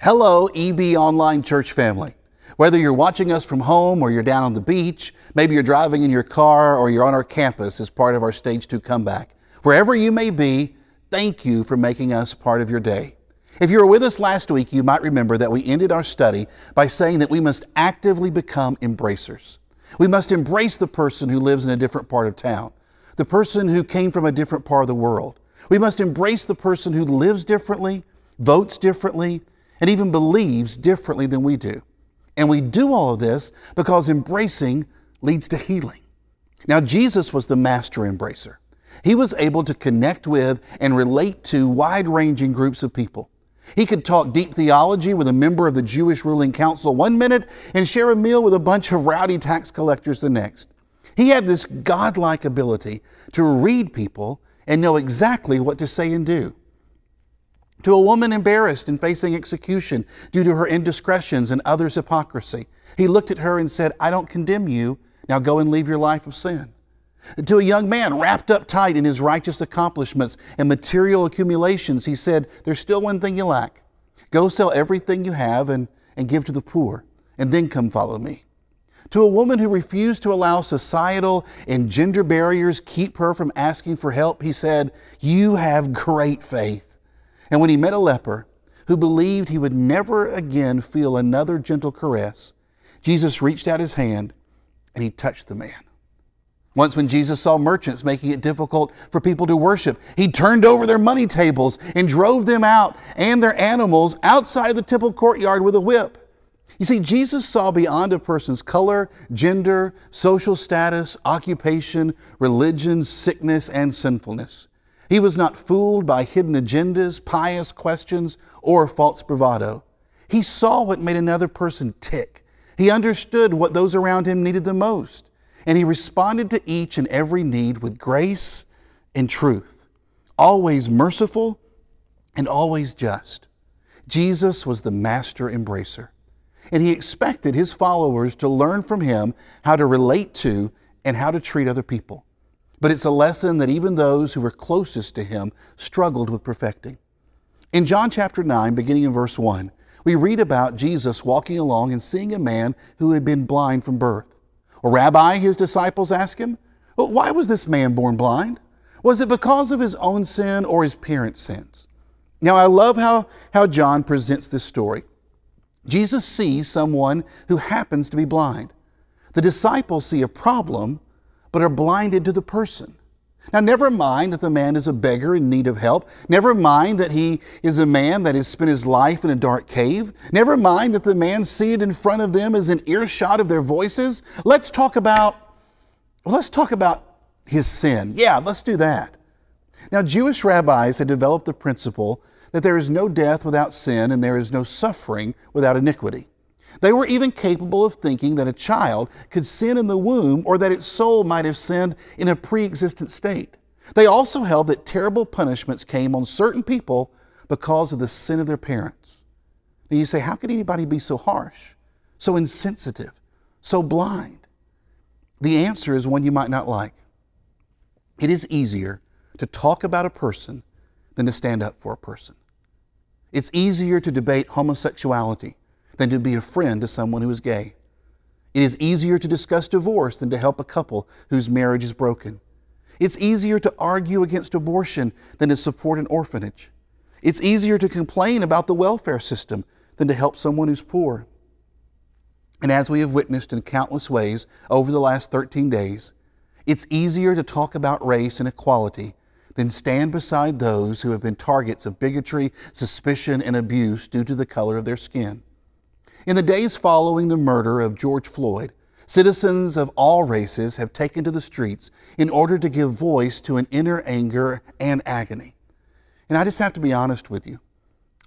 Hello, EB Online Church family. Whether you're watching us from home or you're down on the beach, maybe you're driving in your car or you're on our campus as part of our Stage 2 comeback, wherever you may be, thank you for making us part of your day. If you were with us last week, you might remember that we ended our study by saying that we must actively become embracers. We must embrace the person who lives in a different part of town, the person who came from a different part of the world. We must embrace the person who lives differently, votes differently, and even believes differently than we do. And we do all of this because embracing leads to healing. Now, Jesus was the master embracer. He was able to connect with and relate to wide ranging groups of people. He could talk deep theology with a member of the Jewish ruling council one minute and share a meal with a bunch of rowdy tax collectors the next. He had this godlike ability to read people and know exactly what to say and do. To a woman embarrassed and facing execution due to her indiscretions and others' hypocrisy, he looked at her and said, I don't condemn you. Now go and leave your life of sin. To a young man wrapped up tight in his righteous accomplishments and material accumulations, he said, There's still one thing you lack. Go sell everything you have and, and give to the poor, and then come follow me. To a woman who refused to allow societal and gender barriers keep her from asking for help, he said, You have great faith. And when he met a leper who believed he would never again feel another gentle caress, Jesus reached out his hand and he touched the man. Once, when Jesus saw merchants making it difficult for people to worship, he turned over their money tables and drove them out and their animals outside the temple courtyard with a whip. You see, Jesus saw beyond a person's color, gender, social status, occupation, religion, sickness, and sinfulness. He was not fooled by hidden agendas, pious questions, or false bravado. He saw what made another person tick. He understood what those around him needed the most. And he responded to each and every need with grace and truth, always merciful and always just. Jesus was the master embracer. And he expected his followers to learn from him how to relate to and how to treat other people. But it's a lesson that even those who were closest to him struggled with perfecting. In John chapter 9, beginning in verse 1, we read about Jesus walking along and seeing a man who had been blind from birth. A rabbi, his disciples ask him, well, Why was this man born blind? Was it because of his own sin or his parents' sins? Now, I love how, how John presents this story. Jesus sees someone who happens to be blind. The disciples see a problem, but are blinded to the person. Now, never mind that the man is a beggar in need of help. Never mind that he is a man that has spent his life in a dark cave. Never mind that the man seated in front of them is an earshot of their voices. Let's talk about, let's talk about his sin. Yeah, let's do that. Now, Jewish rabbis had developed the principle that there is no death without sin and there is no suffering without iniquity. They were even capable of thinking that a child could sin in the womb or that its soul might have sinned in a pre existent state. They also held that terrible punishments came on certain people because of the sin of their parents. You say, how could anybody be so harsh, so insensitive, so blind? The answer is one you might not like. It is easier to talk about a person than to stand up for a person. It's easier to debate homosexuality than to be a friend to someone who is gay. It is easier to discuss divorce than to help a couple whose marriage is broken. It's easier to argue against abortion than to support an orphanage. It's easier to complain about the welfare system than to help someone who's poor. And as we have witnessed in countless ways over the last 13 days, it's easier to talk about race and equality than stand beside those who have been targets of bigotry, suspicion, and abuse due to the color of their skin. In the days following the murder of George Floyd, citizens of all races have taken to the streets in order to give voice to an inner anger and agony. And I just have to be honest with you.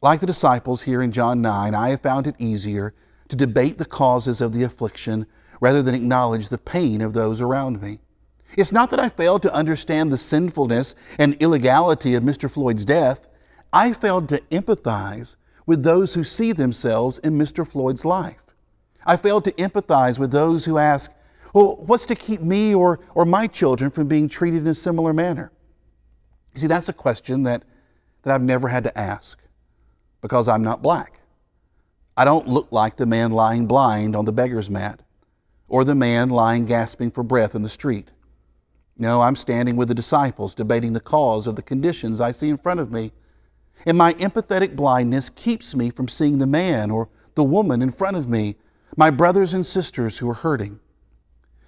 Like the disciples here in John 9, I have found it easier to debate the causes of the affliction rather than acknowledge the pain of those around me. It's not that I failed to understand the sinfulness and illegality of Mr. Floyd's death. I failed to empathize with those who see themselves in Mr. Floyd's life. I failed to empathize with those who ask, well, what's to keep me or, or my children from being treated in a similar manner? You see, that's a question that, that I've never had to ask because I'm not black. I don't look like the man lying blind on the beggar's mat or the man lying gasping for breath in the street. No, I'm standing with the disciples debating the cause of the conditions I see in front of me. And my empathetic blindness keeps me from seeing the man or the woman in front of me, my brothers and sisters who are hurting.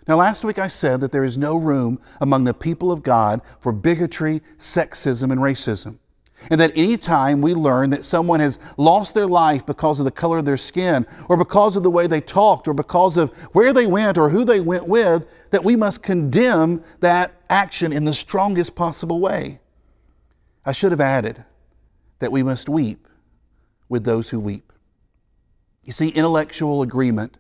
Now, last week I said that there is no room among the people of God for bigotry, sexism, and racism. And that any time we learn that someone has lost their life because of the color of their skin, or because of the way they talked, or because of where they went or who they went with, that we must condemn that action in the strongest possible way. I should have added that we must weep with those who weep. You see, intellectual agreement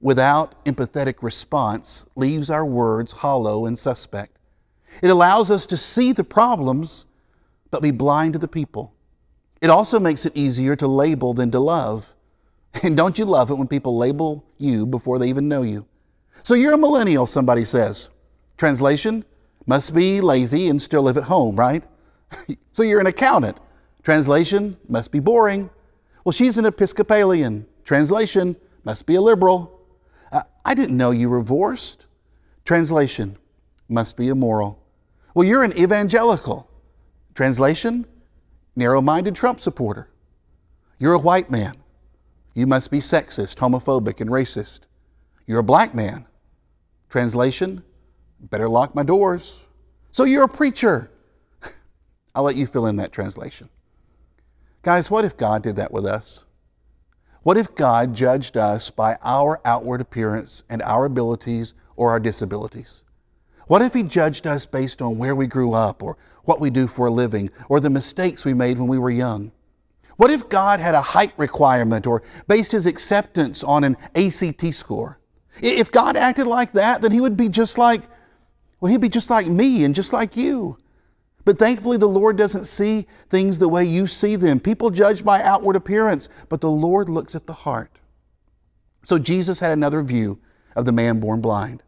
without empathetic response leaves our words hollow and suspect. It allows us to see the problems but be blind to the people. It also makes it easier to label than to love. And don't you love it when people label you before they even know you? So you're a millennial, somebody says. Translation, must be lazy and still live at home, right? so you're an accountant. Translation, must be boring. Well, she's an Episcopalian. Translation, must be a liberal. Uh, I didn't know you were divorced. Translation, must be immoral. Well, you're an evangelical. Translation narrow minded Trump supporter. You're a white man. You must be sexist, homophobic, and racist. You're a black man. Translation better lock my doors. So you're a preacher. I'll let you fill in that translation. Guys, what if God did that with us? What if God judged us by our outward appearance and our abilities or our disabilities? What if He judged us based on where we grew up or what we do for a living or the mistakes we made when we were young? What if God had a height requirement or based His acceptance on an ACT score? If God acted like that, then He would be just like, well, He'd be just like me and just like you. But thankfully, the Lord doesn't see things the way you see them. People judge by outward appearance, but the Lord looks at the heart. So Jesus had another view of the man born blind.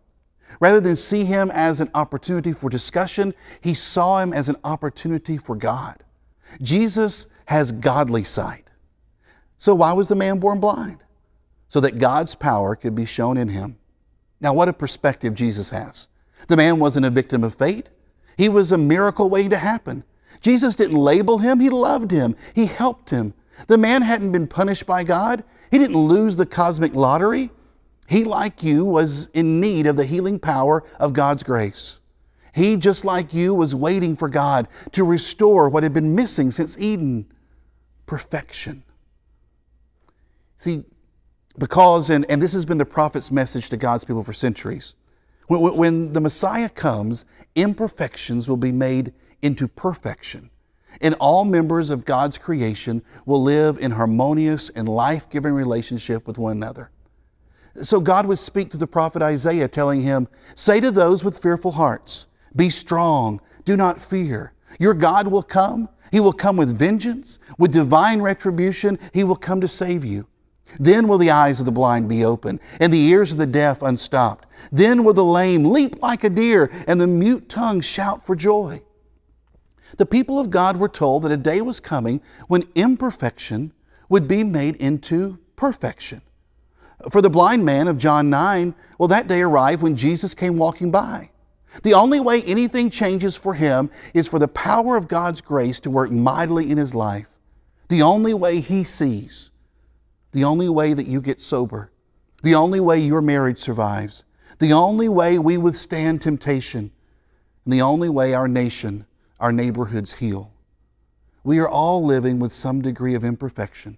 Rather than see him as an opportunity for discussion, he saw him as an opportunity for God. Jesus has godly sight. So, why was the man born blind? So that God's power could be shown in him. Now, what a perspective Jesus has. The man wasn't a victim of fate, he was a miracle waiting to happen. Jesus didn't label him, he loved him, he helped him. The man hadn't been punished by God, he didn't lose the cosmic lottery. He, like you, was in need of the healing power of God's grace. He, just like you, was waiting for God to restore what had been missing since Eden perfection. See, because, and, and this has been the prophet's message to God's people for centuries, when the Messiah comes, imperfections will be made into perfection. And all members of God's creation will live in harmonious and life giving relationship with one another. So God would speak to the prophet Isaiah, telling him, Say to those with fearful hearts, Be strong, do not fear. Your God will come. He will come with vengeance, with divine retribution. He will come to save you. Then will the eyes of the blind be opened, and the ears of the deaf unstopped. Then will the lame leap like a deer, and the mute tongue shout for joy. The people of God were told that a day was coming when imperfection would be made into perfection. For the blind man of John 9, well, that day arrived when Jesus came walking by. The only way anything changes for him is for the power of God's grace to work mightily in his life. The only way he sees, the only way that you get sober, the only way your marriage survives, the only way we withstand temptation, and the only way our nation, our neighborhoods heal. We are all living with some degree of imperfection.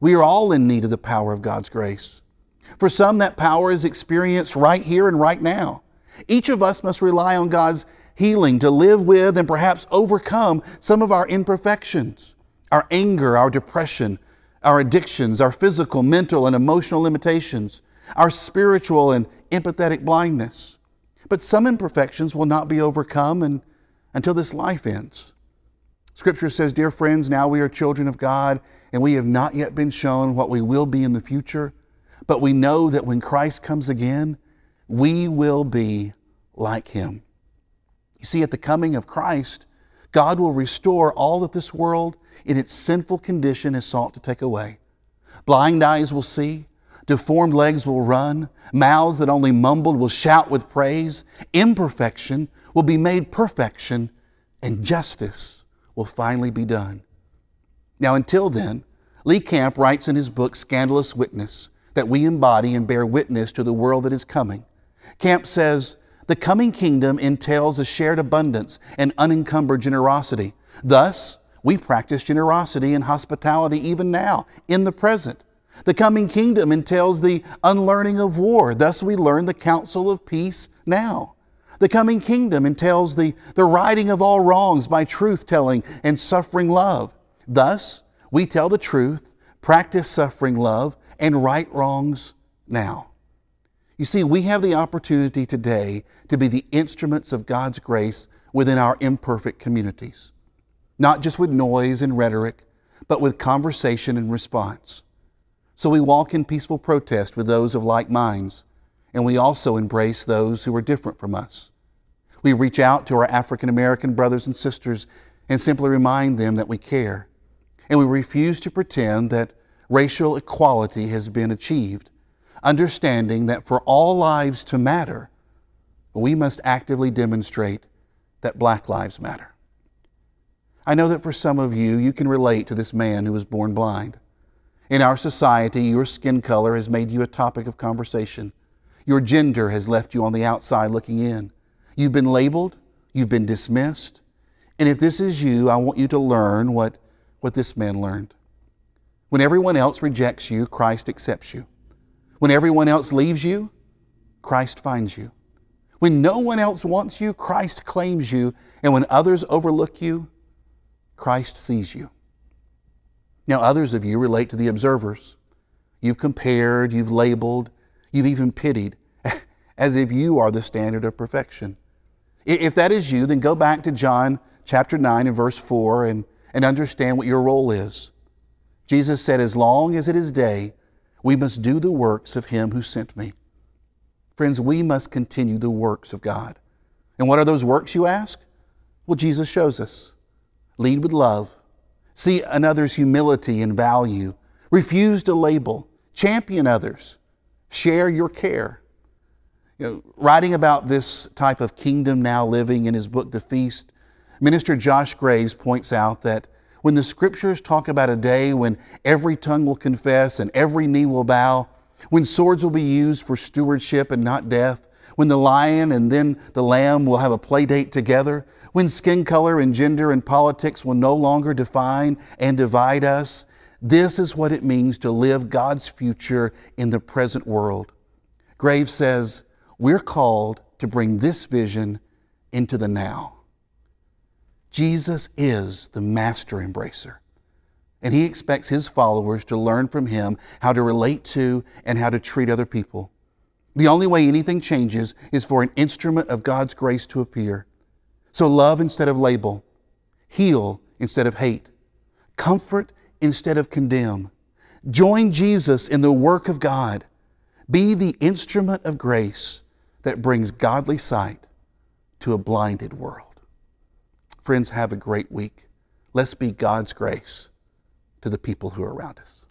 We are all in need of the power of God's grace. For some, that power is experienced right here and right now. Each of us must rely on God's healing to live with and perhaps overcome some of our imperfections, our anger, our depression, our addictions, our physical, mental, and emotional limitations, our spiritual and empathetic blindness. But some imperfections will not be overcome and, until this life ends. Scripture says, Dear friends, now we are children of God and we have not yet been shown what we will be in the future, but we know that when Christ comes again, we will be like him. You see, at the coming of Christ, God will restore all that this world in its sinful condition has sought to take away. Blind eyes will see, deformed legs will run, mouths that only mumbled will shout with praise. Imperfection will be made perfection, and justice will finally be done. Now, until then, Lee Camp writes in his book, Scandalous Witness, that we embody and bear witness to the world that is coming. Camp says, the coming kingdom entails a shared abundance and unencumbered generosity. Thus, we practice generosity and hospitality even now, in the present. The coming kingdom entails the unlearning of war. Thus, we learn the counsel of peace now. The coming kingdom entails the, the righting of all wrongs by truth telling and suffering love. Thus, we tell the truth, practice suffering love, and right wrongs now. You see, we have the opportunity today to be the instruments of God's grace within our imperfect communities, not just with noise and rhetoric, but with conversation and response. So we walk in peaceful protest with those of like minds, and we also embrace those who are different from us. We reach out to our African American brothers and sisters and simply remind them that we care. And we refuse to pretend that racial equality has been achieved, understanding that for all lives to matter, we must actively demonstrate that black lives matter. I know that for some of you, you can relate to this man who was born blind. In our society, your skin color has made you a topic of conversation. Your gender has left you on the outside looking in. You've been labeled, you've been dismissed. And if this is you, I want you to learn what, what this man learned. When everyone else rejects you, Christ accepts you. When everyone else leaves you, Christ finds you. When no one else wants you, Christ claims you. And when others overlook you, Christ sees you. Now, others of you relate to the observers. You've compared, you've labeled, you've even pitied, as if you are the standard of perfection. If that is you, then go back to John chapter 9 and verse 4 and, and understand what your role is. Jesus said, As long as it is day, we must do the works of him who sent me. Friends, we must continue the works of God. And what are those works, you ask? Well, Jesus shows us. Lead with love. See another's humility and value. Refuse to label. Champion others. Share your care. You know, writing about this type of kingdom now living in his book, The Feast, Minister Josh Graves points out that when the scriptures talk about a day when every tongue will confess and every knee will bow, when swords will be used for stewardship and not death, when the lion and then the lamb will have a play date together, when skin color and gender and politics will no longer define and divide us, this is what it means to live God's future in the present world. Graves says, we're called to bring this vision into the now. Jesus is the master embracer. And he expects his followers to learn from him how to relate to and how to treat other people. The only way anything changes is for an instrument of God's grace to appear. So love instead of label, heal instead of hate, comfort instead of condemn. Join Jesus in the work of God. Be the instrument of grace that brings godly sight to a blinded world. Friends, have a great week. Let's be God's grace to the people who are around us.